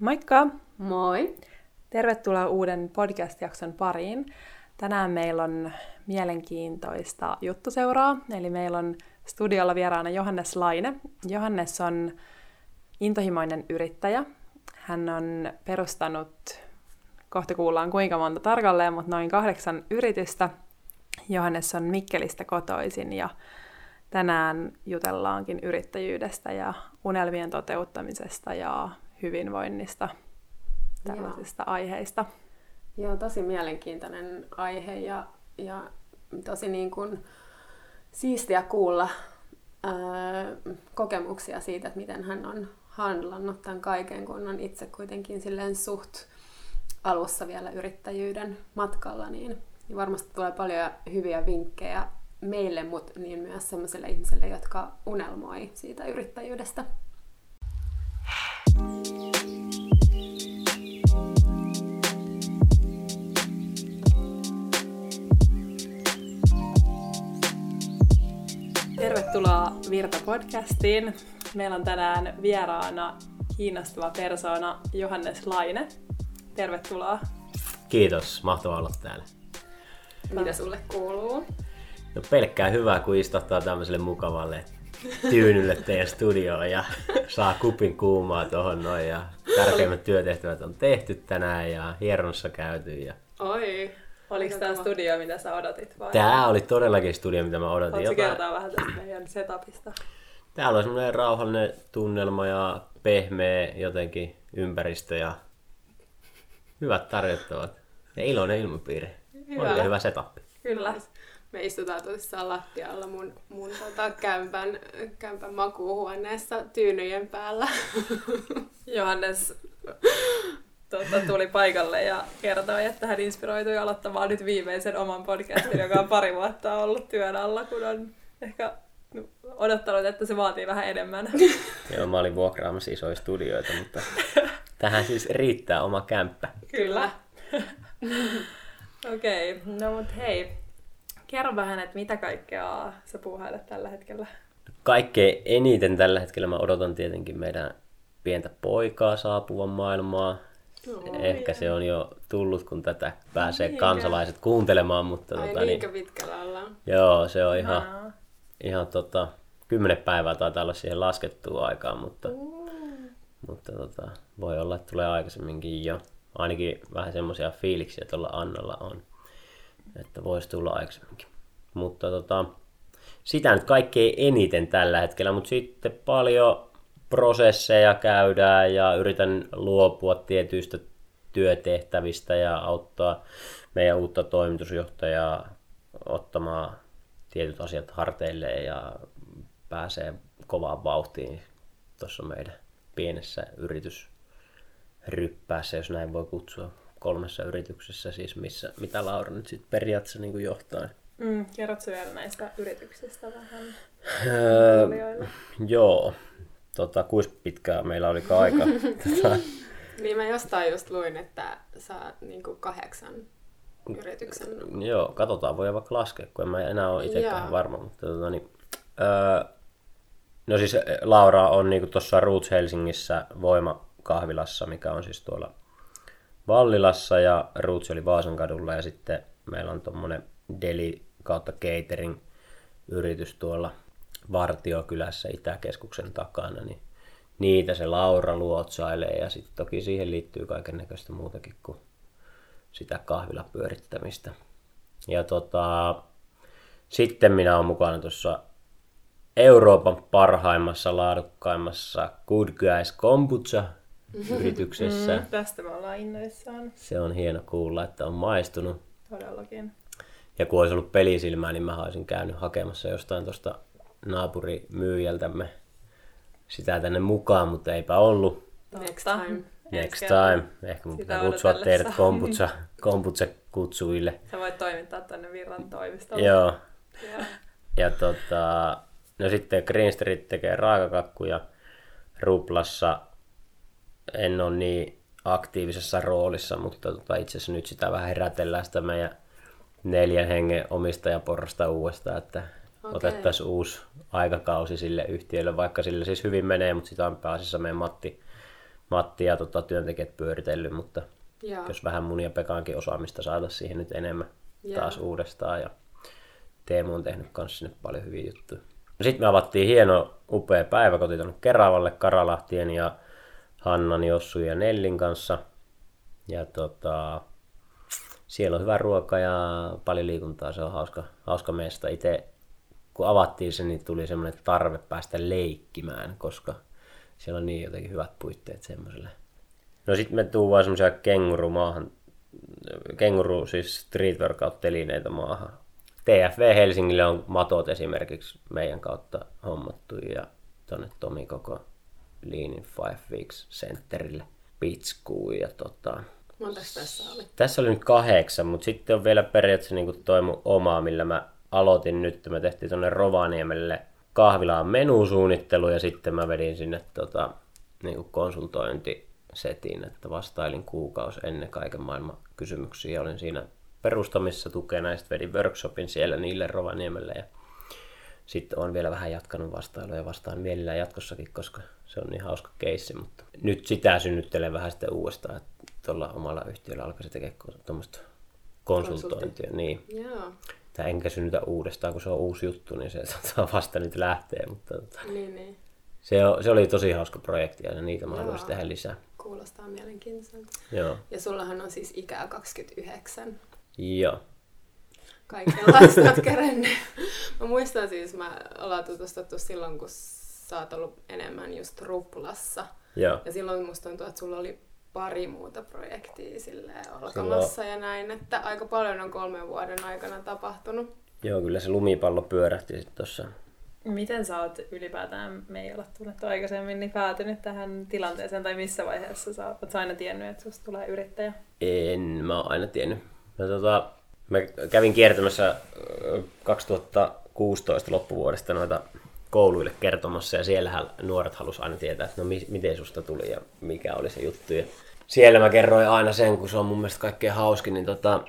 Moikka! Moi! Tervetuloa uuden podcast-jakson pariin. Tänään meillä on mielenkiintoista juttuseuraa, eli meillä on studiolla vieraana Johannes Laine. Johannes on intohimoinen yrittäjä. Hän on perustanut, kohta kuullaan kuinka monta tarkalleen, mutta noin kahdeksan yritystä. Johannes on Mikkelistä kotoisin ja tänään jutellaankin yrittäjyydestä ja unelmien toteuttamisesta ja hyvinvoinnista, tällaisista Joo. aiheista. Joo, tosi mielenkiintoinen aihe ja, ja tosi niin kuin siistiä kuulla ää, kokemuksia siitä, että miten hän on handlannut tämän kaiken, kun on itse kuitenkin silleen suht alussa vielä yrittäjyyden matkalla, niin, niin varmasti tulee paljon hyviä vinkkejä meille, mutta niin myös sellaisille ihmisille, jotka unelmoi siitä yrittäjyydestä. Tervetuloa Virta-podcastiin. Meillä on tänään vieraana kiinnostava persoona Johannes Laine. Tervetuloa. Kiitos, mahtavaa olla täällä. Mitä sulle kuuluu? No pelkkää hyvää, kun istuttaa tämmöiselle mukavalle tyynylle teidän studioon ja saa kupin kuumaa tuohon noin ja tärkeimmät työtehtävät on tehty tänään ja hieronnossa käyty. Ja... Oi, Oliko tämä studio, mitä sä odotit? Vai? Tämä oli todellakin studio, mitä mä odotin. Haluatko Jotain... kertoa vähän tästä meidän setupista? Täällä on semmoinen rauhallinen tunnelma ja pehmeä jotenkin ympäristö ja hyvät tarjottavat. Ja iloinen ilmapiiri. Hyvä. Oikein hyvä setup. Kyllä. Me istutaan tosissaan lattialla mun, mun tota, kämpän, kämpän makuuhuoneessa tyynyjen päällä. Johannes tuota, tuli paikalle ja kertoi, että hän inspiroitui aloittamaan nyt viimeisen oman podcastin, joka on pari vuotta ollut työn alla, kun on ehkä odottanut, että se vaatii vähän enemmän. Joo, mä olin vuokraamassa isoja studioita, mutta tähän siis riittää oma kämppä. Kyllä. Okei, okay. no mut hei, kerro vähän, että mitä kaikkea sä puuhailet tällä hetkellä? Kaikkein eniten tällä hetkellä mä odotan tietenkin meidän pientä poikaa saapuvan maailmaa. Oi. Ehkä se on jo tullut, kun tätä pääsee Niinkä. kansalaiset kuuntelemaan. Mutta Ai tota, niin, pitkällä ollaan? Joo, se on ihan, ihan tota, kymmenen päivää taitaa olla siihen laskettua aikaa, mutta, mutta tota, voi olla, että tulee aikaisemminkin jo. Ainakin vähän semmoisia fiiliksiä tuolla Annalla on, että voisi tulla aikaisemminkin. Mutta tota, sitä nyt kaikkein eniten tällä hetkellä, mutta sitten paljon prosesseja käydään ja yritän luopua tietyistä työtehtävistä ja auttaa meidän uutta toimitusjohtajaa ottamaan tietyt asiat harteille ja pääsee kovaan vauhtiin tuossa meidän pienessä yritysryppäässä, jos näin voi kutsua, kolmessa yrityksessä, siis missä, mitä Laura nyt sitten periaatteessa niin johtaa. Mm, kerrotko vielä näistä yrityksistä vähän? Öö, joo, tota, kuinka pitkää meillä oli aika. tota... Niin mä jostain just luin, että saa niin kuin kahdeksan yrityksen. Joo, katsotaan, voi vaikka laskea, kun en mä enää ole itsekään varma. Mutta, tota, niin, öö, no siis Laura on niin tuossa Roots Helsingissä Voima-kahvilassa, mikä on siis tuolla Vallilassa ja Roots oli Vaasan kadulla ja sitten meillä on tuommoinen deli kautta catering yritys tuolla Vartiokylässä Itäkeskuksen takana, niin niitä se Laura luotsailee ja sitten toki siihen liittyy kaiken näköistä muutakin kuin sitä kahvilapyörittämistä. Ja tota, sitten minä olen mukana tuossa Euroopan parhaimmassa, laadukkaimmassa Good Guys Kombucha yrityksessä. Mm, tästä me ollaan innoissaan. Se on hieno kuulla, että on maistunut. Todellakin. Ja kun olisi ollut pelisilmää, niin mä olisin käynyt hakemassa jostain tuosta naapurimyyjältämme sitä tänne mukaan, mutta eipä ollut. Next time. Next time. Ehkä mun pitää kutsua teidät komputsa, komputsa kutsuille. Sä voit toimittaa tänne Virran toimistolle. Joo. Ja, ja tota, no sitten Green Street tekee raakakakkuja. Ruplassa en ole niin aktiivisessa roolissa, mutta tota, itse asiassa nyt sitä vähän herätellään sitä meidän neljän hengen omistajaporrasta uudestaan, että okay. otettaisiin uusi aikakausi sille yhtiölle, vaikka sille siis hyvin menee, mutta sitä on pääasiassa meidän Matti, Matti ja tota, työntekijät pyöritellyt, mutta Joo. jos vähän mun ja Pekankin osaamista saataisiin siihen nyt enemmän Joo. taas uudestaan. Ja Teemu on tehnyt myös sinne paljon hyviä juttuja. Sitten me avattiin hieno, upea päiväkoti tuonne Keravalle Karalahtien ja Hannan, Jossu ja Nellin kanssa. Ja tota, siellä on hyvä ruoka ja paljon liikuntaa, se on hauska, hauska mesta. Itse kun avattiin se, niin tuli semmoinen tarve päästä leikkimään, koska siellä on niin jotenkin hyvät puitteet semmoiselle. No sitten me tuu vaan semmoisia kenguru maahan, kenguru siis street workout telineitä maahan. TFV Helsingille on matot esimerkiksi meidän kautta hommattu ja tonne Tomi koko Leanin Five Weeks Centerille pitskuun ja tota, tässä oli? tässä oli nyt kahdeksan, mutta sitten on vielä periaatteessa niin toi mun oma, millä mä aloitin nyt. Me tehtiin tuonne Rovaniemelle kahvilaan menusuunnittelu ja sitten mä vedin sinne tota, niin konsultointisetin, että vastailin kuukausi ennen kaiken maailman kysymyksiä ja olin siinä perustamissa tukena ja sitten vedin workshopin siellä niille Rovaniemelle ja sitten on vielä vähän jatkanut vastailua ja vastaan mielellään jatkossakin, koska se on niin hauska keissi, mutta nyt sitä synnyttelen vähän sitten uudestaan, että tuolla omalla yhtiöllä alkaisi tekemään tuommoista konsultointia. Niin. Joo. Tai enkä synnytä uudestaan, kun se on uusi juttu, niin se tota, vasta nyt lähtee, mutta tota, Niin, niin. se, on, se oli tosi hauska projekti ja niitä mä haluaisin tehdä lisää. Kuulostaa mielenkiintoiselta. Joo. Ja sullahan on siis ikää 29. Joo. Kaikenlaista oot kerennyt. Mä muistan siis, mä ollaan tutustuttu silloin, kun sä oot ollut enemmän just Ruplassa. Joo. Ja silloin musta tuntuu, että sulla oli pari muuta projektia silleen alkamassa ja näin, että aika paljon on kolmen vuoden aikana tapahtunut. Joo, kyllä se lumipallo pyörähti sitten tuossa. Miten sä oot ylipäätään, me ei olla tunnettu aikaisemmin, niin päätynyt tähän tilanteeseen, tai missä vaiheessa sä oot sä aina tiennyt, että susta tulee yrittäjä? En mä oon aina tiennyt. Mä, tota, mä kävin kiertämässä ö, 2016 loppuvuodesta noita kouluille kertomassa ja siellähän nuoret halus aina tietää, että no mi- miten susta tuli ja mikä oli se juttu. Ja siellä mä kerroin aina sen, kun se on mun mielestä kaikkein hauskin, niin tota,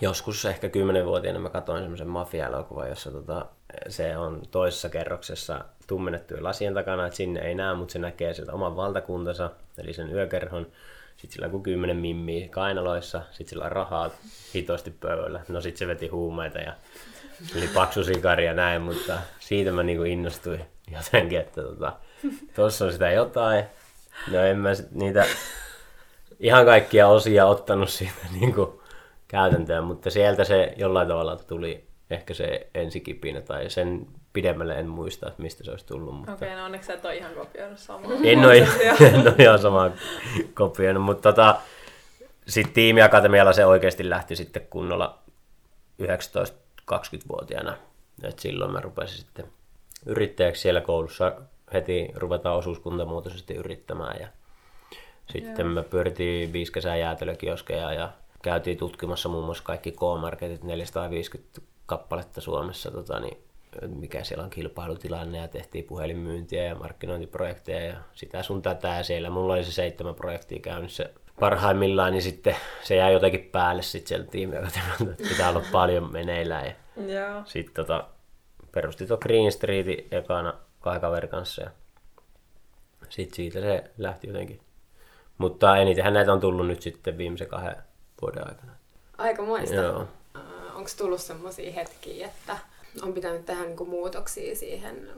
joskus ehkä 10-vuotiaana mä katsoin semmoisen mafia-elokuvan, jossa tota, se on toisessa kerroksessa tummennettujen lasien takana, että sinne ei näe, mutta se näkee sieltä oman valtakuntansa, eli sen yökerhon. Sitten sillä on kymmenen mimmiä kainaloissa, sitten sillä on rahaa hitosti pöydällä. No sitten se veti huumeita ja oli paksu sikari ja näin, mutta siitä mä niinku innostuin jotenkin, että tota, on sitä jotain. No en mä sit niitä ihan kaikkia osia ottanut siitä niinku käytäntöön, mutta sieltä se jollain tavalla tuli ehkä se ensikipinä tai sen pidemmälle en muista, että mistä se olisi tullut. Mutta... Okei, okay, no onneksi sä et ole ihan kopioinut samaa. En ole, en ole ihan samaa kopioinut, mutta tota, sitten tiimiakatemialla se oikeasti lähti sitten kunnolla 19-20-vuotiaana. Et silloin mä rupesin sitten yrittäjäksi siellä koulussa. Heti ruvetaan osuuskuntamuotoisesti yrittämään ja sitten me pyöritiin viisi kesää jäätelökioskeja ja käytiin tutkimassa muun muassa kaikki K-marketit, 450 kappaletta Suomessa, tota, niin mikä siellä on kilpailutilanne ja tehtiin puhelinmyyntiä ja markkinointiprojekteja ja sitä sun tätä. Ja siellä mulla oli se seitsemän projektia käynnissä parhaimmillaan, niin sitten se jäi jotenkin päälle sitten sieltä tiimiakatemialta, että pitää olla paljon meneillään ja Joo. sitten tota, perusti tuon Green Streetin ekana kahden kaverin kanssa ja sitten siitä se lähti jotenkin. Mutta enitenhän näitä on tullut nyt sitten viimeisen kahden vuoden aikana. Aika muista. Joo. Onko tullut sellaisia hetkiä, että on pitänyt tehdä niinku muutoksia siihen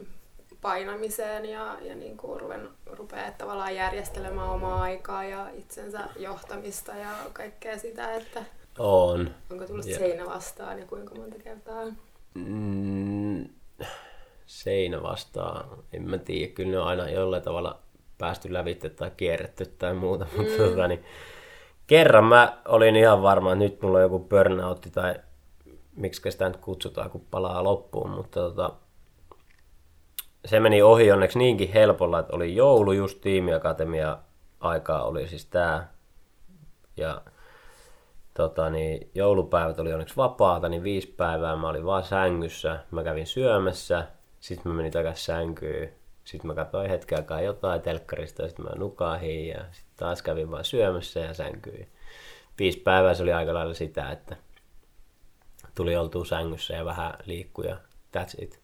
painamiseen ja, ja niinku ruven, rupeaa tavallaan järjestelemään omaa aikaa ja itsensä johtamista ja kaikkea sitä, että On. onko tullut Ja- seinä vastaan ja kuinka monta kertaa? Mm, seinä vastaan, en mä tiedä, kyllä ne on aina jollain tavalla päästy lävitse tai kierretty tai muuta, mutta Mm. tota, niin, kerran mä olin ihan varma, että nyt mulla on joku burnoutti tai miksi sitä nyt kutsutaan, kun palaa loppuun, mutta tota, se meni ohi onneksi niinkin helpolla, että oli joulu just tiimiakatemia aikaa oli siis tää ja tota, niin, joulupäivät oli onneksi vapaata, niin viisi päivää mä olin vaan sängyssä. Mä kävin syömässä, sitten mä menin takaisin sänkyyn. Sitten mä katsoin hetken aikaa jotain telkkarista, ja sitten mä nukahin ja sitten taas kävin vaan syömässä ja sänkyin. Viisi päivää se oli aika lailla sitä, että tuli oltua sängyssä ja vähän liikkuja, that's it.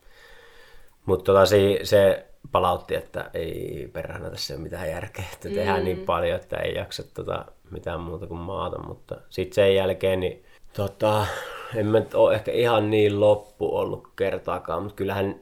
Mutta tota, se, se palautti, että ei perhana tässä ole mitään järkeä, että mm. tehdään niin paljon, että ei jaksa tota, mitään muuta kuin maata, mutta sitten sen jälkeen niin tota, en mä ole ehkä ihan niin loppu ollut kertaakaan, mutta kyllähän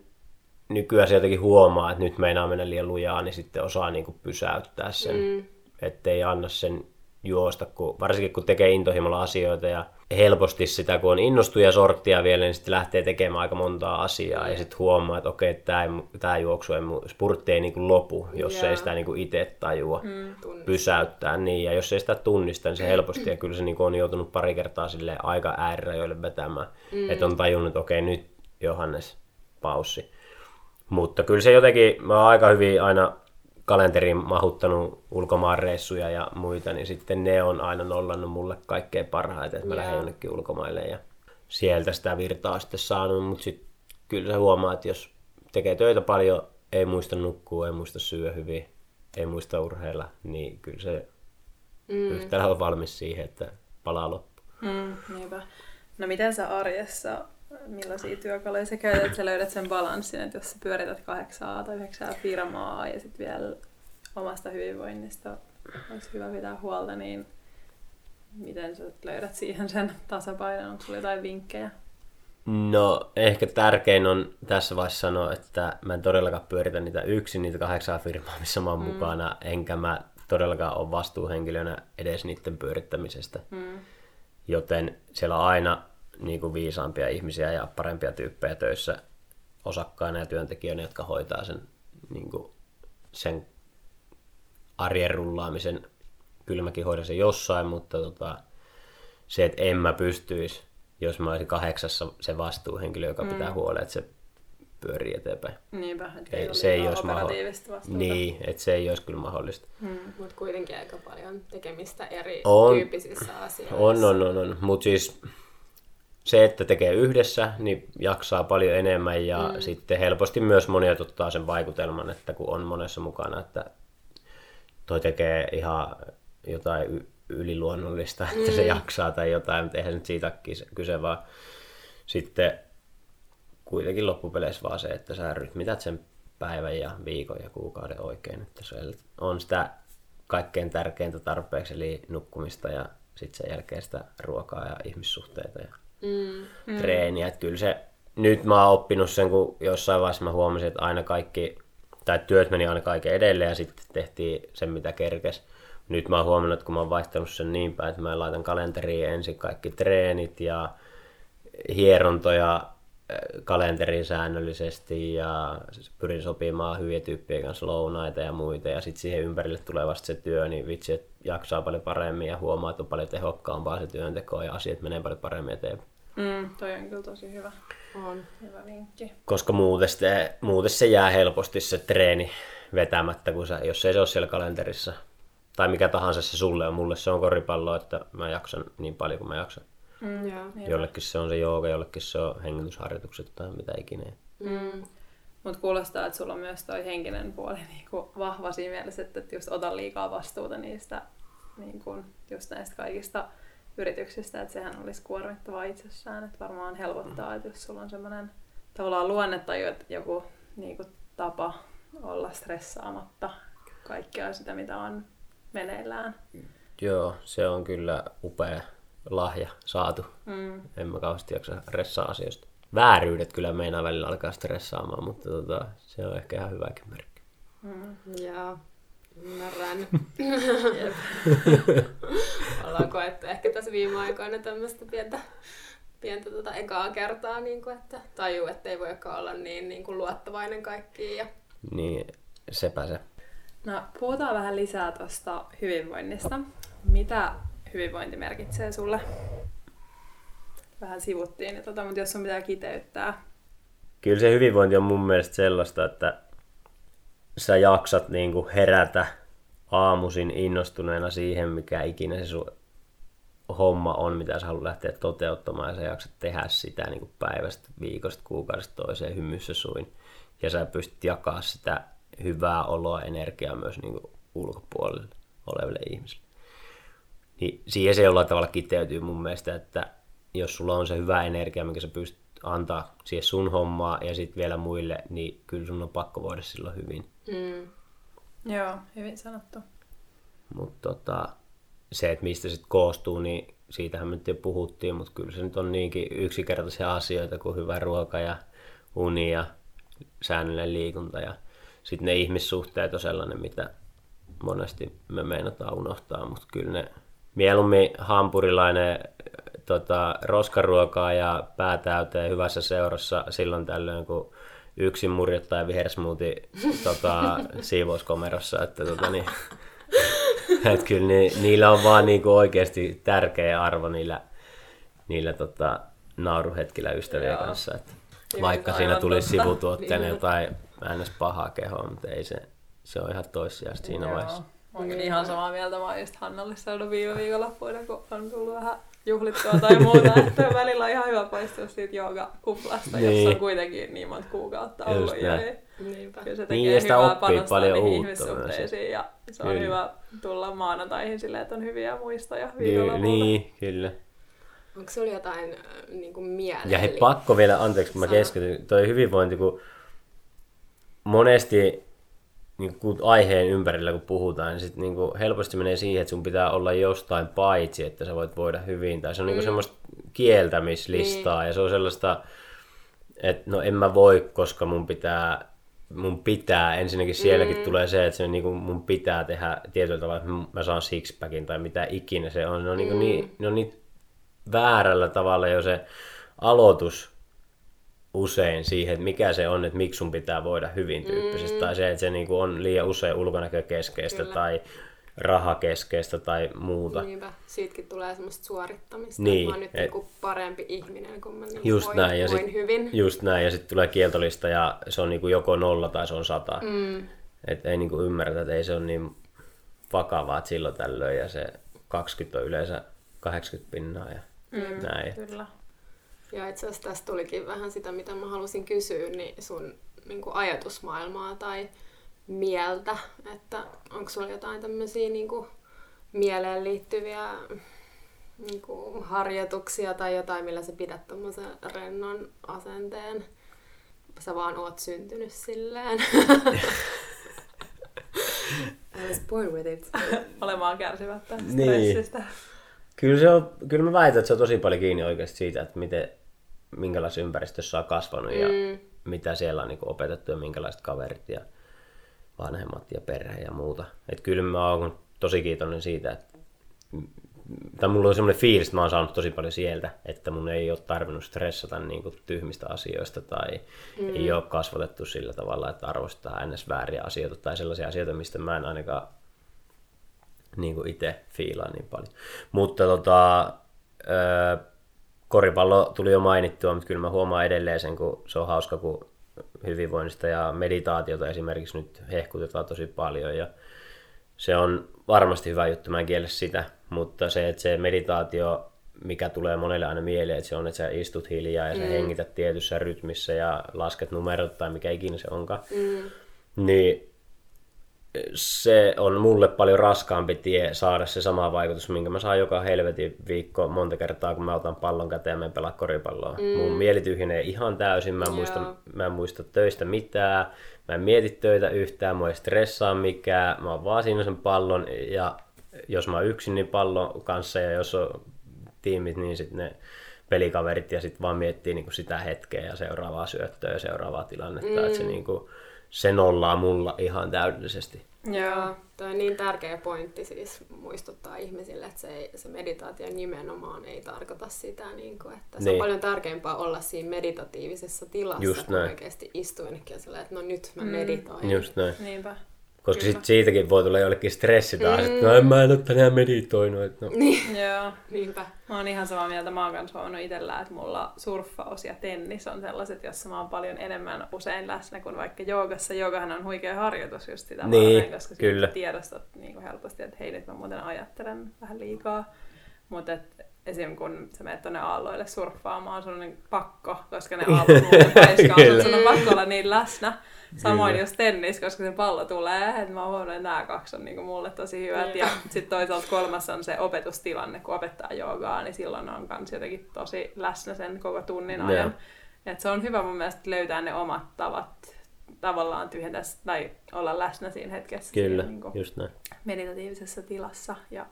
nykyään se jotenkin huomaa, että nyt meinaa mennä liian lujaa, niin sitten osaa niin kuin pysäyttää sen, mm. ettei anna sen juosta, kun, varsinkin kun tekee intohimolla asioita ja helposti sitä, kun on innostuja sorttia vielä, niin sitten lähtee tekemään aika montaa asiaa mm. ja sitten huomaa, että okei, tämä, ei, tämä juoksu ei, spurtti ei niin kuin lopu, jos yeah. ei sitä niin kuin itse tajua mm. pysäyttää. Niin, ja jos ei sitä tunnista, niin se helposti, ja kyllä se niin kuin on joutunut pari kertaa sille aika äärirajoille vetämään, mm. että on tajunnut, että okei, nyt Johannes, paussi. Mutta kyllä se jotenkin, mä oon aika hyvin aina kalenteriin mahuttanut ulkomaanreissuja ja muita, niin sitten ne on aina nollannut mulle kaikkein parhaiten, että mä lähden jonnekin ulkomaille ja sieltä sitä virtaa sitten saanut, mutta sitten kyllä se huomaa, että jos tekee töitä paljon, ei muista nukkua, ei muista syödä hyvin, ei muista urheilla, niin kyllä se mm. yhtälö on valmis siihen, että palaa loppu. Mm, niinpä. No miten sä arjessa millaisia työkaluja sä käytät, että sä löydät sen balanssin, että jos sä pyörität kahdeksaa tai yhdeksää firmaa ja sitten vielä omasta hyvinvoinnista olisi hyvä pitää huolta, niin miten sä löydät siihen sen tasapainon? Onko sulla jotain vinkkejä? No ehkä tärkein on tässä vaiheessa sanoa, että mä en todellakaan pyöritä niitä yksin, niitä kahdeksaa firmaa, missä mä oon mm. mukana, enkä mä todellakaan ole vastuuhenkilönä edes niiden pyörittämisestä. Mm. Joten siellä on aina niin kuin viisaampia ihmisiä ja parempia tyyppejä töissä osakkaina ja työntekijöinä, jotka hoitaa sen, niin kuin, sen arjen rullaamisen. Kyllä mäkin hoidan sen jossain, mutta tota, se, että en mä pystyisi, jos mä olisin kahdeksassa se vastuuhenkilö, joka mm. pitää huolen, että se pyörii eteenpäin. Niinpä, että ei, se ei olisi mahdollista. Niin, että se ei olisi kyllä mahdollista. Mm. Mutta kuitenkin aika paljon tekemistä eri on, tyyppisissä asioissa. On, on, on. on. Mutta siis se, että tekee yhdessä, niin jaksaa paljon enemmän ja mm. sitten helposti myös monet ottaa sen vaikutelman, että kun on monessa mukana, että toi tekee ihan jotain yliluonnollista, että mm. se jaksaa tai jotain, mutta eihän nyt siitä kyse, vaan sitten kuitenkin loppupeleissä vaan se, että sä rytmität sen päivän ja viikon ja kuukauden oikein, että se on sitä kaikkein tärkeintä tarpeeksi, eli nukkumista ja sitten sen jälkeen sitä ruokaa ja ihmissuhteita ja mm. treeniä. Että kyllä se, nyt mä oon oppinut sen, kun jossain vaiheessa mä huomasin, että aina kaikki, tai työt meni aina kaiken edelleen ja sitten tehtiin sen, mitä kerkes. Nyt mä oon huomannut, että kun mä oon vaihtanut sen niin päin, että mä laitan kalenteriin ensin kaikki treenit ja hierontoja kalenteriin säännöllisesti ja pyrin sopimaan hyviä tyyppien kanssa lounaita ja muita ja sitten siihen ympärille tulee vasta se työ, niin vitsi, että jaksaa paljon paremmin ja huomaa, että on paljon tehokkaampaa se työnteko ja asiat menee paljon paremmin eteenpäin. Mm, toi on kyllä tosi hyvä. On. Hyvä vinkki. Koska muuten se, muuten se jää helposti se treeni vetämättä, kun sä, jos ei se ole siellä kalenterissa. Tai mikä tahansa se sulle on. Mulle se on koripallo, että mä jaksan niin paljon kuin mä jaksan. Mm, joo, jollekin se on se jooga, jollekin se on hengitysharjoitukset tai mitä ikinä. Mm. Mutta kuulostaa, että sulla on myös toi henkinen puoli niinku vahva siinä mielessä, että just ota liikaa vastuuta niistä niinku, just näistä kaikista yrityksistä, että sehän olisi kuormittavaa itsessään, että varmaan helpottaa, että jos sulla on semmoinen tavallaan luonne tai joku niinku, tapa olla stressaamatta kaikkea sitä, mitä on meneillään. Joo, se on kyllä upea lahja saatu. Mm. En mä kauheasti jaksa ressaa asioista. Vääryydet kyllä meinaa välillä alkaa stressaamaan, mutta tota, se on ehkä ihan hyväkin merkki. Mm. Joo, ymmärrän. Ollaan koettu ehkä tässä viime aikoina tämmöistä pientä, pientä tota ekaa kertaa, niin kuin, että tajuu, että ei voi olla niin, niin kuin luottavainen kaikkiin. Ja... Niin, sepä se. No, puhutaan vähän lisää tuosta hyvinvoinnista. Mitä hyvinvointi merkitsee sulle? Vähän sivuttiin, tota, mutta jos on pitää kiteyttää. Kyllä se hyvinvointi on mun mielestä sellaista, että sä jaksat niin kuin herätä aamuisin innostuneena siihen, mikä ikinä se sun homma on, mitä sä haluat lähteä toteuttamaan, ja sä jaksat tehdä sitä niin kuin päivästä, viikosta, kuukaudesta toiseen hymyssä suin. Ja sä pystyt jakaa sitä hyvää oloa, energiaa myös niin kuin ulkopuolelle oleville ihmisille. Niin siihen se jollain tavalla kiteytyy mun mielestä, että jos sulla on se hyvä energia, minkä sä pystyt antaa siihen sun hommaa ja sitten vielä muille, niin kyllä sun on pakko voida silloin hyvin. Mm. Joo, hyvin sanottu. Mutta tota, se, että mistä sitten koostuu, niin siitähän me nyt jo puhuttiin, mutta kyllä se nyt on niinkin yksinkertaisia asioita kuin hyvä ruoka ja uni ja säännöllinen liikunta. Ja sitten ne ihmissuhteet on sellainen, mitä monesti me meinataan unohtaa, mutta kyllä ne mieluummin hampurilainen tota, roskaruokaa ja päätäyteen hyvässä seurassa silloin tällöin, kun yksin murjottaa vihersmuuti tota, siivouskomerossa. Että, tota, niin, että kyllä ni, niillä on vaan niinku oikeasti tärkeä arvo niillä, niillä tota, nauruhetkillä ystävien Joo. kanssa. Että vaikka siinä tuli sivutuotteena niin. jotain äänes pahaa kehoa, mutta ei se, se on ihan toissijasta siinä Joo. vaiheessa. Mä oon ihan samaa mieltä, mä oon just Hannalle sanonut viime viikonloppuina, kun on tullut vähän juhlittua tai muuta, että välillä on ihan hyvä poistua siitä joogakuplasta, niin. jossa on kuitenkin niin monta kuukautta ollut. Ja niin, kyllä se tekee niin, ja sitä hyvää panostaa paljon niihin ihmissuhteisiin ja se on kyllä. hyvä tulla maanantaihin silleen, että on hyviä muistoja viikonlopulta. Niin, kyllä. Onko sulla jotain äh, niin kuin mieleen? Ja hei, pakko vielä, anteeksi kun mä keskityn, toi hyvinvointi, kun monesti niin kuin aiheen ympärillä kun puhutaan, niin sit niin kuin helposti menee siihen, että sun pitää olla jostain paitsi, että sä voit voida hyvin. Tai se on niinku mm. niin kuin semmoista kieltämislistaa niin. ja se on sellaista, että no en mä voi, koska mun pitää, mun pitää, ensinnäkin sielläkin mm. tulee se, että se niin kuin mun pitää tehdä tietyllä tavalla, että mä saan sixpackin tai mitä ikinä se on. Ne on, niin, mm. niin, ne on niin väärällä tavalla jo se aloitus usein siihen, että mikä se on, että miksi sun pitää voida hyvin tyyppisesti, mm. tai se, että se niinku on liian usein ulkonäkökeskeistä Kyllä. tai rahakeskeistä tai muuta. Niinpä, siitäkin tulee semmoista suorittamista, niin, mä oon nyt et, niinku parempi ihminen, kun mä niinku just voin, näin, ja voin sit, hyvin. Just näin, ja sitten tulee kieltolista ja se on niinku joko nolla tai se on sata. Mm. Et ei niinku ymmärretä, että ei se ole niin vakavaa, että silloin tällöin ja se 20 on yleensä 80 pinnaa ja mm, näin. Kyllä. Ja itse asiassa tästä tulikin vähän sitä, mitä mä halusin kysyä, niin sun niin kuin ajatusmaailmaa tai mieltä, että onko sulla jotain tämmöisiä niin kuin mieleen liittyviä niin kuin harjoituksia tai jotain, millä sä pidät tommosen rennon asenteen. Sä vaan oot syntynyt silleen. I was born with it. Olemaan kärsimättä niin. stressistä. Niin. Kyllä, se on, kyllä mä väitän, että se on tosi paljon kiinni oikeasti siitä, että miten, minkälaisessa ympäristössä on kasvanut mm. ja mitä siellä on niin opetettu ja minkälaiset kaverit ja vanhemmat ja perhe ja muuta. Et kyllä mä oon tosi kiitollinen siitä, että tai mulla on semmoinen fiilis, että mä oon saanut tosi paljon sieltä, että mun ei ole tarvinnut stressata niin kuin tyhmistä asioista tai mm. ei ole kasvatettu sillä tavalla, että arvostaa ns. vääriä asioita tai sellaisia asioita, mistä mä en ainakaan niin kuin itse fiilaan niin paljon. Mutta tota, koripallo tuli jo mainittua, mutta kyllä mä huomaan edelleen sen, kun se on hauska, kun hyvinvoinnista ja meditaatiota esimerkiksi nyt hehkutetaan tosi paljon ja se on varmasti hyvä juttu, mä en kiele sitä, mutta se, että se meditaatio, mikä tulee monelle aina mieleen, että se on, että sä istut hiljaa ja sä mm. hengität tietyssä rytmissä ja lasket numerot tai mikä ikinä se onkaan, mm. niin se on mulle paljon raskaampi tie saada se sama vaikutus, minkä mä saan joka helvetin viikko monta kertaa, kun mä otan pallon käteen ja menen pelaa koripalloa. Mm. Mun mieli tyhjenee ihan täysin, mä en, muista, mä en muista töistä mitään, mä en mieti töitä yhtään, mua ei stressaa mikään, mä oon vaan siinä sen pallon ja jos mä oon yksin niin pallon kanssa ja jos on tiimit, niin sitten ne pelikaverit ja sitten vaan miettii niinku sitä hetkeä ja seuraavaa syöttöä ja seuraavaa tilannetta, mm. että se niinku, se nollaa mulla ihan täydellisesti. Joo, toi on niin tärkeä pointti siis muistuttaa ihmisille, että se, se meditaatio nimenomaan ei tarkoita sitä, niin kuin, että se niin. on paljon tärkeämpää olla siinä meditatiivisessa tilassa, Just kun näin. oikeasti istuinkin ja sillä, että no nyt mä mm. meditoin. Just näin. Niinpä. Koska sit siitäkin voi tulla jollekin stressi taas, mm. että no en mä en ole tänään meditoinut. Että no. Niin. Joo. Niinpä. Mä oon ihan samaa mieltä. Mä oon kanssa huomannut itsellä, että mulla surffaus ja tennis on sellaiset, jossa mä oon paljon enemmän usein läsnä kuin vaikka joogassa. Joogahan on huikea harjoitus just sitä niin, varten, koska kyllä. tiedostat niin kuin helposti, että hei nyt mä muuten ajattelen vähän liikaa. Mutta esim. kun sä menet tonne aalloille surffaamaan, sun on pakko, koska ne aallot muuten sun on pakko olla niin läsnä. Samoin Kyllä. jos tennis, koska se pallo tulee, että mä huomannut, että nämä kaksi on niinku mulle tosi hyvät. Ja sitten toisaalta kolmas on se opetustilanne, kun opettaa joogaa, niin silloin on kans jotenkin tosi läsnä sen koko tunnin ajan. Et se on hyvä mun mielestä löytää ne omat tavat tavallaan tyhjentää tai olla läsnä siinä hetkessä. Kyllä, siinä, niin just näin. Meditatiivisessa tilassa ja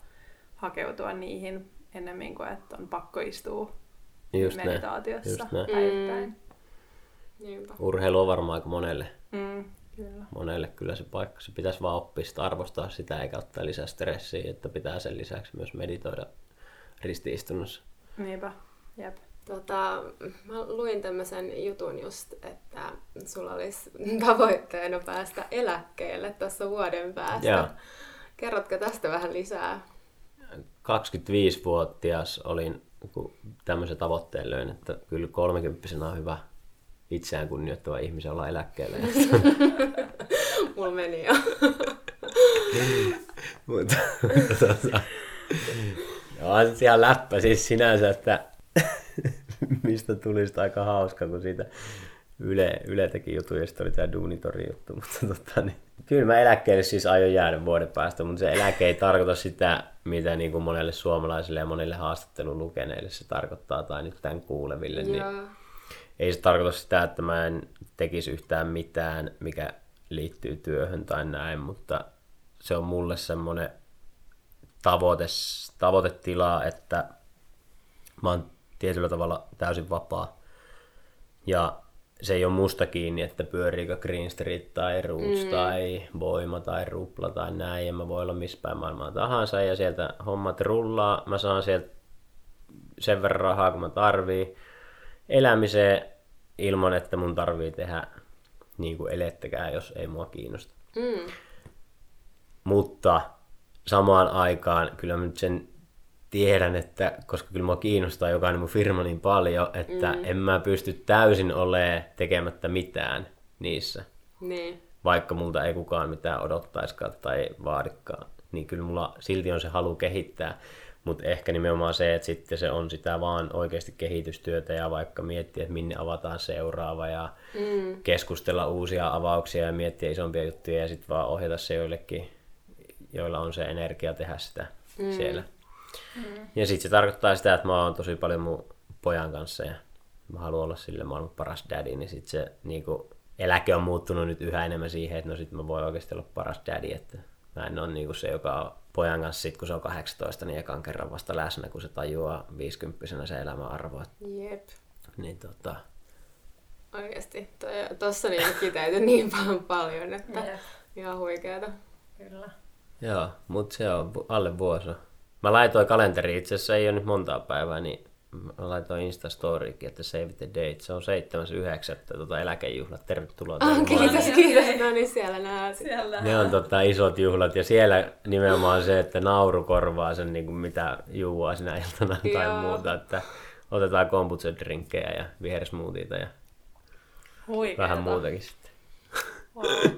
hakeutua niihin ennemmin kuin, että on pakko istua just meditaatiossa just päivittäin. Mm. Urheilu on varmaan aika monelle. Mm, kyllä. Monelle kyllä se paikka. Se pitäisi vaan oppia sitä, arvostaa sitä eikä ottaa lisää stressiä, että pitää sen lisäksi myös meditoida ristiistunnossa. Niinpä, jep. Tota, mä luin tämmöisen jutun just, että sulla olisi tavoitteena päästä eläkkeelle tässä vuoden päästä. Joo. Kerrotko tästä vähän lisää? 25-vuotias olin tämmöisen tavoitteen löin, että kyllä 30 on hyvä itseään kunnioittava ihmisen olla eläkkeellä. Mulla meni jo. Mutta tota, on ihan läppä siis sinänsä, että mistä tuli sitä aika hauska, kun siitä Yle, Yle teki jutun ja sitten oli tämä Duunitori juttu. Mutta tota, niin, kyllä mä eläkkeelle siis aion jäädä vuoden päästä, mutta se eläke ei tarkoita sitä, mitä niin kuin monelle suomalaiselle ja monille haastattelun lukeneille se tarkoittaa, tai nyt tämän kuuleville. Niin ei se tarkoita sitä, että mä en tekisi yhtään mitään, mikä liittyy työhön tai näin, mutta se on mulle semmoinen tavoite, tavoitetila, että mä oon tietyllä tavalla täysin vapaa. Ja se ei ole musta kiinni, että pyöriikö Green Street tai Roots mm. tai Voima tai Rupla tai näin. Ja mä voi olla missä päin maailmaa tahansa ja sieltä hommat rullaa. Mä saan sieltä sen verran rahaa, kun mä tarvii elämiseen ilman, että mun tarvii tehdä niin kuin elettäkään, jos ei mua kiinnosta. Mm. Mutta samaan aikaan kyllä mä nyt sen tiedän, että koska kyllä mua kiinnostaa jokainen mun firma niin paljon, että mm. en mä pysty täysin olemaan tekemättä mitään niissä. Niin. Vaikka multa ei kukaan mitään odottaiskaan tai vaadikaan. Niin kyllä mulla silti on se halu kehittää. Mutta ehkä nimenomaan se, että sitten se on sitä vaan oikeasti kehitystyötä ja vaikka miettiä, että minne avataan seuraava ja mm. keskustella uusia avauksia ja miettiä isompia juttuja ja sitten vaan ohjata se joillekin, joilla on se energia tehdä sitä mm. siellä. Mm. Ja sitten se tarkoittaa sitä, että mä oon tosi paljon mun pojan kanssa ja mä haluan olla sille maailman paras daddy, niin sitten se niin kuin, eläke on muuttunut nyt yhä enemmän siihen, että no sitten mä voin oikeasti olla paras daddy, että mä en ole niin kuin se, joka on pojan kanssa sit, kun se on 18, niin ekan kerran vasta läsnä, kun se tajuaa 50 se elämän arvo. Jep. Niin tota... Oikeasti, tuossa niin kiteytyi niin paljon, että Jep. ihan huikeeta. Kyllä. Joo, mutta se on alle vuosi. Mä laitoin kalenteri, itse asiassa ei ole nyt montaa päivää, niin mä laitoin Instastoriikin, että save the date. Se on 7.9. Tota eläkejuhlat. Tervetuloa. Oh, kiitos, kiitos. No niin, siellä näet. Siellä. Ne on tota, isot juhlat ja siellä nimenomaan se, että nauru korvaa sen, niin kuin mitä juua sinä iltana tai Joo. muuta. Että otetaan kombucha-drinkkejä ja vihersmoothiita ja Huikeeta. vähän muutakin sitten. Wow.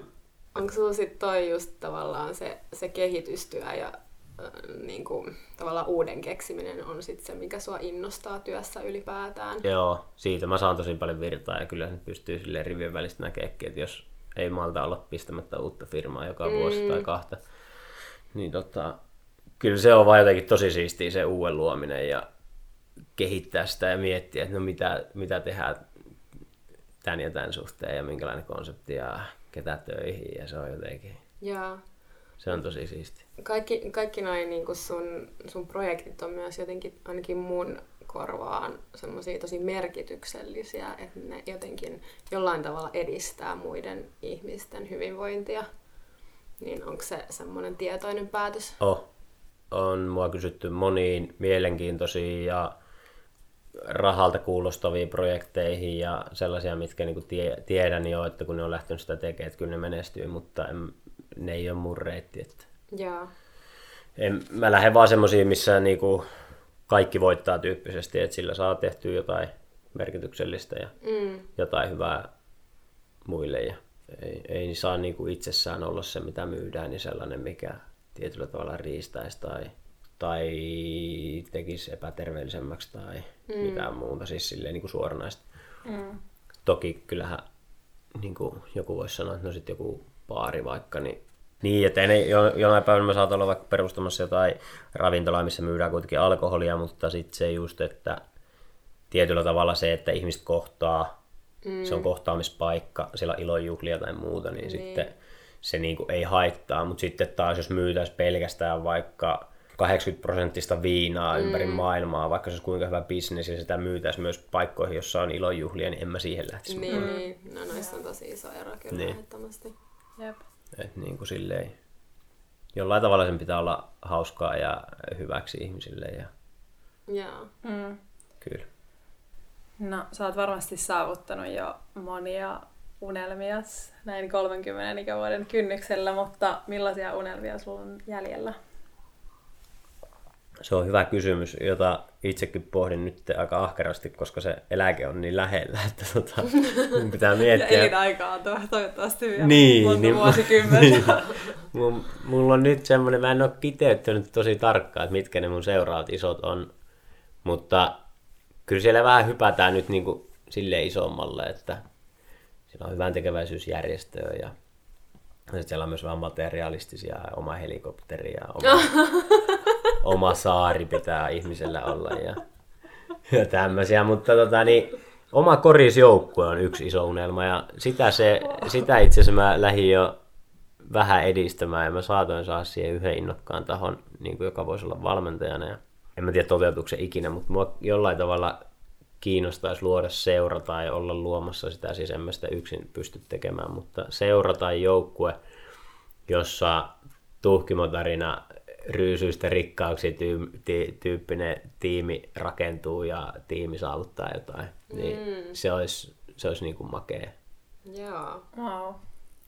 Onko sulla sitten toi just tavallaan se, se kehitystyö ja niin kuin, tavallaan uuden keksiminen on sitten se, mikä sua innostaa työssä ylipäätään. Joo, siitä mä saan tosi paljon virtaa ja kyllä se pystyy sille rivien välistä näkemään, että jos ei malta olla pistämättä uutta firmaa joka mm. vuosi tai kahta, niin tota, kyllä se on vaan jotenkin tosi siistiä se uuden luominen ja kehittää sitä ja miettiä, että no mitä, mitä tehdään tämän ja tämän suhteen ja minkälainen konsepti ja ketä töihin ja se on jotenkin... Joo. Se on tosi siisti. Kaikki, kaikki noin niin sun, sun projektit on myös jotenkin ainakin mun korvaan semmoisia tosi merkityksellisiä, että ne jotenkin jollain tavalla edistää muiden ihmisten hyvinvointia. Niin onko se semmoinen tietoinen päätös? Oh. On mua kysytty moniin mielenkiintoisiin ja rahalta kuulostaviin projekteihin ja sellaisia, mitkä niinku tie, tiedän jo, että kun ne on lähtenyt sitä tekemään, että kyllä ne menestyy, mutta en, ne ei ole mun reitti. Että Jaa. En, mä lähden vaan semmoisiin, missä niinku kaikki voittaa tyyppisesti, että sillä saa tehtyä jotain merkityksellistä ja mm. jotain hyvää muille. Ja ei, ei saa niinku itsessään olla se, mitä myydään, niin sellainen, mikä tietyllä tavalla riistäisi tai, tai tekisi epäterveellisemmäksi tai mm. mitään muuta, siis silleen niin kuin suoranaista. Mm. Toki kyllähän niin kuin joku voisi sanoa, että no sitten joku baari vaikka, niin niin, että ne, jo, jonain päivänä mä saatan olla vaikka perustamassa jotain ravintolaa, missä myydään kuitenkin alkoholia, mutta sitten se just, että tietyllä tavalla se, että ihmiset kohtaa mm. se on kohtaamispaikka, siellä on ilojuhlia tai muuta, niin, niin. sitten se niin kuin ei haittaa. Mutta sitten taas, jos myytäisiin pelkästään vaikka 80 prosenttista viinaa mm. ympäri maailmaa, vaikka se olisi kuinka hyvä bisnes ja sitä myytäisiin myös paikkoihin, jossa on ilojuhlia, niin en mä siihen lähtisi. Niin, niin. no noissa on tosi iso ero kyllä niin. ehdottomasti. Jep. Et niin kuin silleen, jollain tavalla sen pitää olla hauskaa ja hyväksi ihmisille. Ja... Joo. Mm. Kyllä. No, sä oot varmasti saavuttanut jo monia unelmia näin 30 ikävuoden kynnyksellä, mutta millaisia unelmia sulla on jäljellä? Se on hyvä kysymys, jota itsekin pohdin nyt aika ahkerasti, koska se eläke on niin lähellä, että tota, pitää miettiä. ja elinaikaa to- toivottavasti vielä niin, monta niin, vuosikymmentä. Niin, mulla on nyt semmoinen, mä en ole kiteyttänyt tosi tarkkaan, että mitkä ne mun seuraavat isot on, mutta kyllä siellä vähän hypätään nyt niin kuin silleen isommalle, että siellä on hyvän tekeväisyysjärjestöä ja sitten siellä on myös vähän materialistisia, oma helikopteri ja oma, oma saari pitää ihmisellä olla ja, ja tämmöisiä, mutta tota, niin, oma korisjoukkue on yksi iso unelma ja sitä, se, sitä itse asiassa mä lähdin jo vähän edistämään ja mä saatoin saada siihen yhden innokkaan tahon, niin kuin joka voisi olla valmentajana ja en mä tiedä toteutuuko se ikinä, mutta mua jollain tavalla kiinnostaisi luoda seura tai olla luomassa sitä, siis en mä sitä yksin pysty tekemään, mutta seura tai joukkue, jossa tuhkimotarina ryysyistä rikkauksiin tyy- ty- tyyppinen tiimi rakentuu ja tiimi saavuttaa jotain, niin mm. se olisi, se olisi niin kuin makea. Joo. Wow.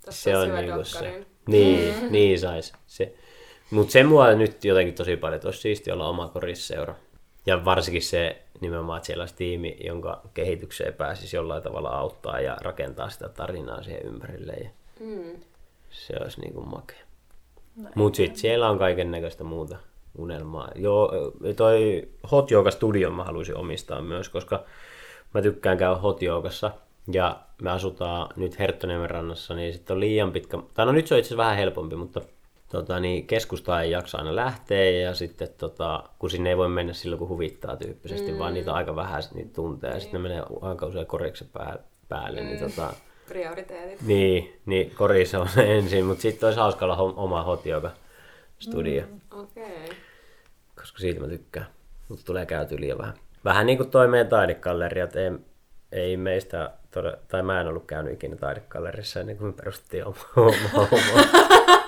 Tässä se on niin kuin se. Niin, mm. niin sais. Se. Mutta se mua nyt jotenkin tosi paljon, että olisi siisti olla oma korisseura. Ja varsinkin se nimenomaan, että siellä olisi tiimi, jonka kehitykseen pääsisi jollain tavalla auttaa ja rakentaa sitä tarinaa siihen ympärille. Ja mm. Se olisi niin kuin makea. No, Mutta sitten siellä on kaiken näköistä muuta unelmaa. Joo, toi Hot Yoga Studio mä haluaisin omistaa myös, koska mä tykkään käydä Hot Yogassa. Ja me asutaan nyt Herttoniemen rannassa, niin sitten on liian pitkä... Tai no nyt se on itse asiassa vähän helpompi, mutta tota, niin keskusta ei jaksa aina lähteä ja sitten tota, kun sinne ei voi mennä silloin kun huvittaa tyyppisesti, mm. vaan niitä on aika vähän niitä tunteja ja sitten ne menee aika usein koriksi pää, päälle. Niin mm. Niin, tota, Prioriteetit. Niin, niin korissa on ensin, mutta sitten olisi hauska olla oma hot yoga studio. Mm, Okei. Okay. Koska siitä mä tykkään, mutta tulee käyty liian vähän. Vähän niin kuin toi meidän taidekalleri, että ei, ei meistä, tai mä en ollut käynyt ikinä taidekallerissa ennen kuin me perustettiin oma, oma, oma.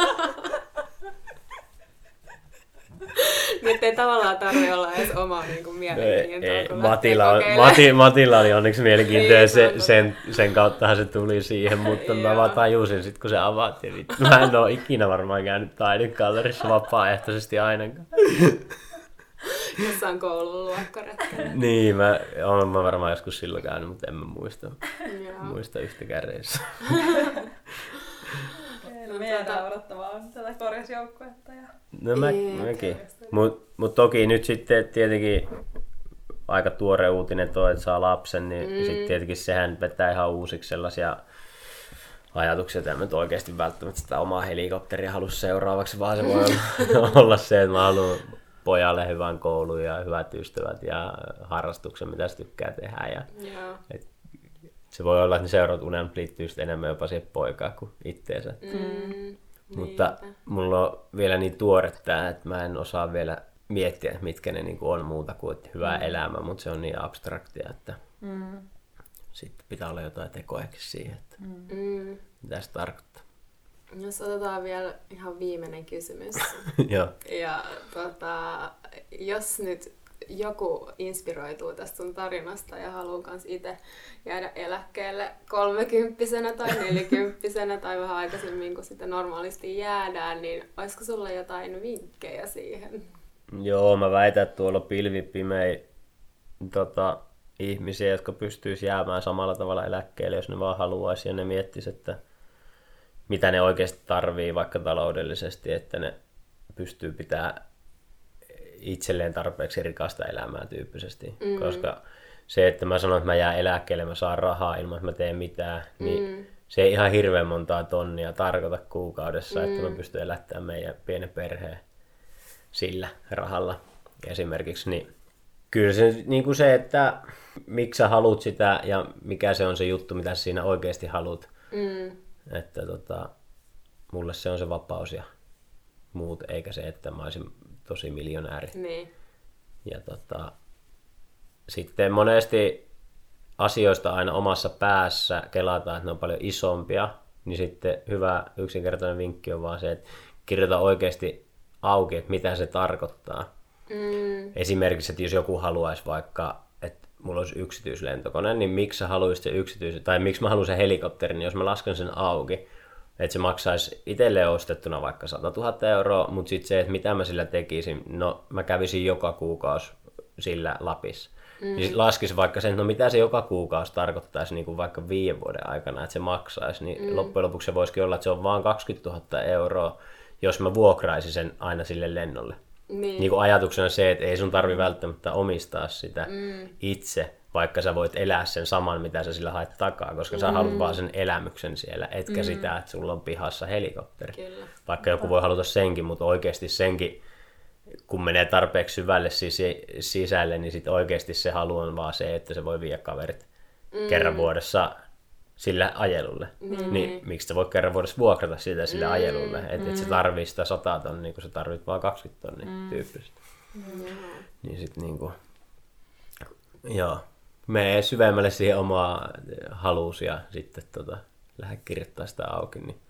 Nyt ei tavallaan tarvitse olla edes oma niin kuin, mielenkiintoa. Matilla, on, Mati, Matilla oli onneksi mielenkiintoa niin, se, sen, sen kauttahan se tuli siihen, mutta mä vaan tajusin sitten kun se avattiin. Mä en ole ikinä varmaan käynyt taidekallerissa vapaaehtoisesti ainakaan. Jossain koulun luokkaretkellä. niin, mä olen mä varmaan joskus silloin käynyt, mutta en mä muista, muista yhtäkään reissu. No, me jäädään odottamaan tätä korjausjoukkuetta. Ja... No mä, mäkin. Mutta mut toki nyt sitten tietenkin aika tuore uutinen tuo, että saa lapsen, niin mm. sitten tietenkin sehän vetää ihan uusiksi sellaisia ajatuksia, että en nyt oikeasti välttämättä sitä omaa helikopteria halua seuraavaksi, vaan se voi olla, olla se, että mä haluan pojalle hyvän koulun ja hyvät ystävät ja harrastuksen, mitä se tykkää tehdä. Ja, yeah. et se voi olla, että ne seuraavat unelmat liittyy enemmän jopa siihen poikaan kuin itteensä. Mm, Mutta niinpä. mulla on vielä niin tuore tämä, että mä en osaa vielä miettiä, mitkä ne niin on muuta kuin hyvää mm. elämä, mutta se on niin abstraktia, että mm. sitten pitää olla jotain tekoakin siihen, että mm. mitä se tarkoittaa. Jos otetaan vielä ihan viimeinen kysymys. Joo. Ja tota, jos nyt joku inspiroituu tästä sun tarinasta ja haluaa kans itse jäädä eläkkeelle kolmekymppisenä tai nelikymppisenä tai vähän aikaisemmin kuin sitten normaalisti jäädään, niin olisiko sulla jotain vinkkejä siihen? Joo, mä väitän, että tuolla pilvipimeä tota, ihmisiä, jotka pystyisi jäämään samalla tavalla eläkkeelle, jos ne vaan haluaisi ja ne miettis, että mitä ne oikeasti tarvii vaikka taloudellisesti, että ne pystyy pitämään itselleen tarpeeksi rikasta elämää tyyppisesti. Mm. Koska se, että mä sanon, että mä jään eläkkeelle, mä saan rahaa ilman, että mä teen mitään, niin mm. se ei ihan hirveän montaa tonnia tarkoita kuukaudessa, mm. että mä pystyn elättämään meidän pienen perheen sillä rahalla esimerkiksi. Niin Kyllä se, niin kuin se, että miksi sä haluat sitä ja mikä se on se juttu, mitä sä siinä oikeasti haluat. Mm. Että tota, mulle se on se vapaus ja muut, eikä se, että mä olisin tosi miljonääri. Niin. Ja tota, sitten monesti asioista aina omassa päässä kelataan, että ne on paljon isompia, niin sitten hyvä yksinkertainen vinkki on vaan se, että kirjoita oikeasti auki, että mitä se tarkoittaa. Mm. Esimerkiksi, että jos joku haluaisi vaikka, että mulla olisi yksityislentokone, niin miksi sä haluaisit se yksityis, tai miksi mä haluan sen helikopterin, niin jos mä lasken sen auki, että se maksaisi itselle ostettuna vaikka 100 000 euroa, mutta sitten se, että mitä mä sillä tekisin, no mä kävisin joka kuukausi sillä Lapissa. Mm. Niin laskisi vaikka sen, no mitä se joka kuukausi tarkoittaisi niin kuin vaikka viiden vuoden aikana, että se maksaisi, niin mm. loppujen lopuksi se voisikin olla, että se on vain 20 000 euroa, jos mä vuokraisin sen aina sille lennolle. Niin. niin kuin ajatuksena se, että ei sun tarvi välttämättä omistaa sitä mm. itse, vaikka sä voit elää sen saman, mitä sä sillä haet takaa, koska mm. sä haluat vaan sen elämyksen siellä, etkä mm. sitä, että sulla on pihassa helikopteri. Kyllä. Vaikka joku voi haluta senkin, mutta oikeasti senkin, kun menee tarpeeksi syvälle sisälle, niin sit oikeasti se halu on vaan se, että se voi viedä kaverit mm. kerran vuodessa sille ajelulle. Mm. Niin miksi sä voi kerran vuodessa vuokrata sitä sille mm. ajelulle? Että mm. et se tarvii sitä 100 tonnia, kun sä tarvit vaan 20 tonnia mm. tyyppisesti. Mm. Niin sit niinku, joo, mene syvemmälle siihen omaa haluus ja sitten tota, lähde kirjoittaa sitä auki, niin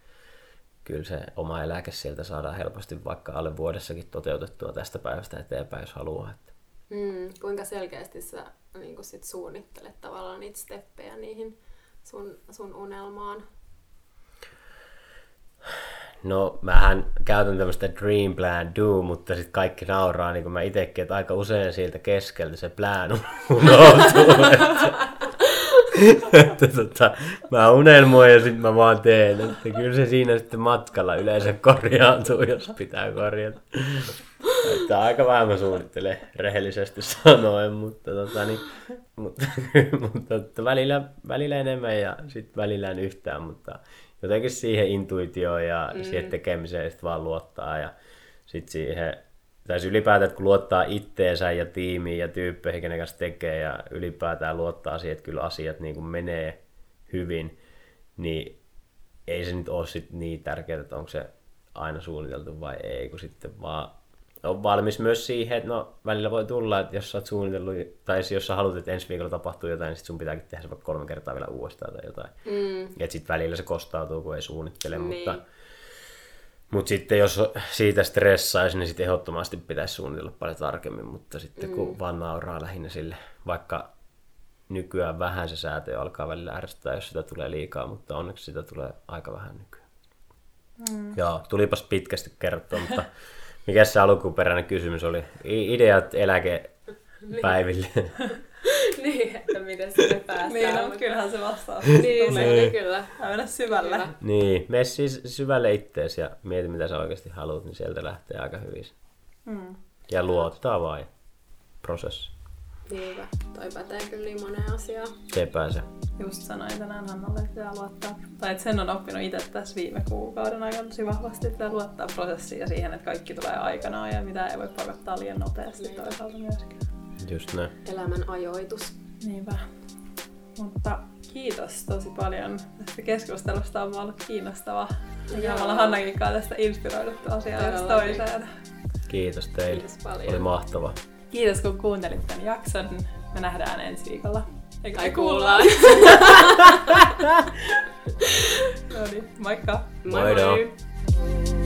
kyllä se oma eläke sieltä saadaan helposti vaikka alle vuodessakin toteutettua tästä päivästä eteenpäin, jos haluaa. Että. Mm, kuinka selkeästi sä niin sit suunnittelet tavallaan niitä steppejä niihin sun, sun unelmaan? No, mähän käytän tämmöistä Dream Plan Do, mutta sitten kaikki nauraa, niin kuin mä itsekin, että aika usein siitä keskeltä se plan unohtuu. että, että tota, mä unelmoin ja sitten mä vaan teen. Että kyllä se siinä sitten matkalla yleensä korjaantuu, jos pitää korjata. Että aika vähän mä suunnittelen rehellisesti sanoen, mutta, tota, niin, mutta, mutta, mutta välillä, välillä enemmän ja sitten välillä en yhtään, mutta jotenkin siihen intuitioon ja mm. siihen tekemiseen sitten vaan luottaa ja sitten siihen, tai siis ylipäätään, että kun luottaa itteensä ja tiimiin ja tyyppeihin, kenen kanssa tekee ja ylipäätään luottaa siihen, että kyllä asiat niin kuin menee hyvin, niin ei se nyt ole sit niin tärkeää, että onko se aina suunniteltu vai ei, kun sitten vaan on valmis myös siihen, että no välillä voi tulla, että jos sä oot suunnitellut, tai jos sä haluat, että ensi viikolla tapahtuu jotain, niin sit sun pitääkin tehdä se vaikka kolme kertaa vielä uudestaan tai jotain. Mm. Ja sitten välillä se kostautuu, kun ei suunnittele, niin. mutta, mutta sitten jos siitä stressaisi, niin sitten ehdottomasti pitäisi suunnitella paljon tarkemmin, mutta sitten mm. kun vaan nauraa lähinnä sille, vaikka nykyään vähän se säätö alkaa välillä ärsyttää, jos sitä tulee liikaa, mutta onneksi sitä tulee aika vähän nykyään. Mm. Joo, tulipas pitkästi kerrottua, mutta Mikä se alkuperäinen kysymys oli? Ideat eläkepäiville. niin, että miten sinne päästään. niin, no, kyllähän se vastaus niin, se oli kyllä. Mennä syvälle. Kyllä. Niin, mene siis syvälle ittees ja mieti mitä sä oikeasti haluat, niin sieltä lähtee aika hyvin. Mm. Ja luottaa vain prosessi. Niinpä, toi pätee kyllä niin moneen asiaan. Se pääsee. Just sanoin tänään Hannalle, että pitää luottaa, tai että sen on oppinut itse tässä viime kuukauden aikana tosi vahvasti, että pitää luottaa prosessiin ja siihen, että kaikki tulee aikanaan ja mitä ei voi pakottaa liian nopeasti niin. toisaalta myöskään. Just näin. Elämän ajoitus. Niinpä. Mutta kiitos tosi paljon tästä keskustelusta. On ollut kiinnostava. Ja me ollaan Hannakin kanssa tästä inspiroiduttu asiaa toiseen. Kiitos teille. Kiitos paljon. Oli mahtava. Kiitos kun kuuntelit tämän jakson. Me nähdään ensi viikolla. Eikä tai kuullaan. no niin, moikka. Moi moi. moi.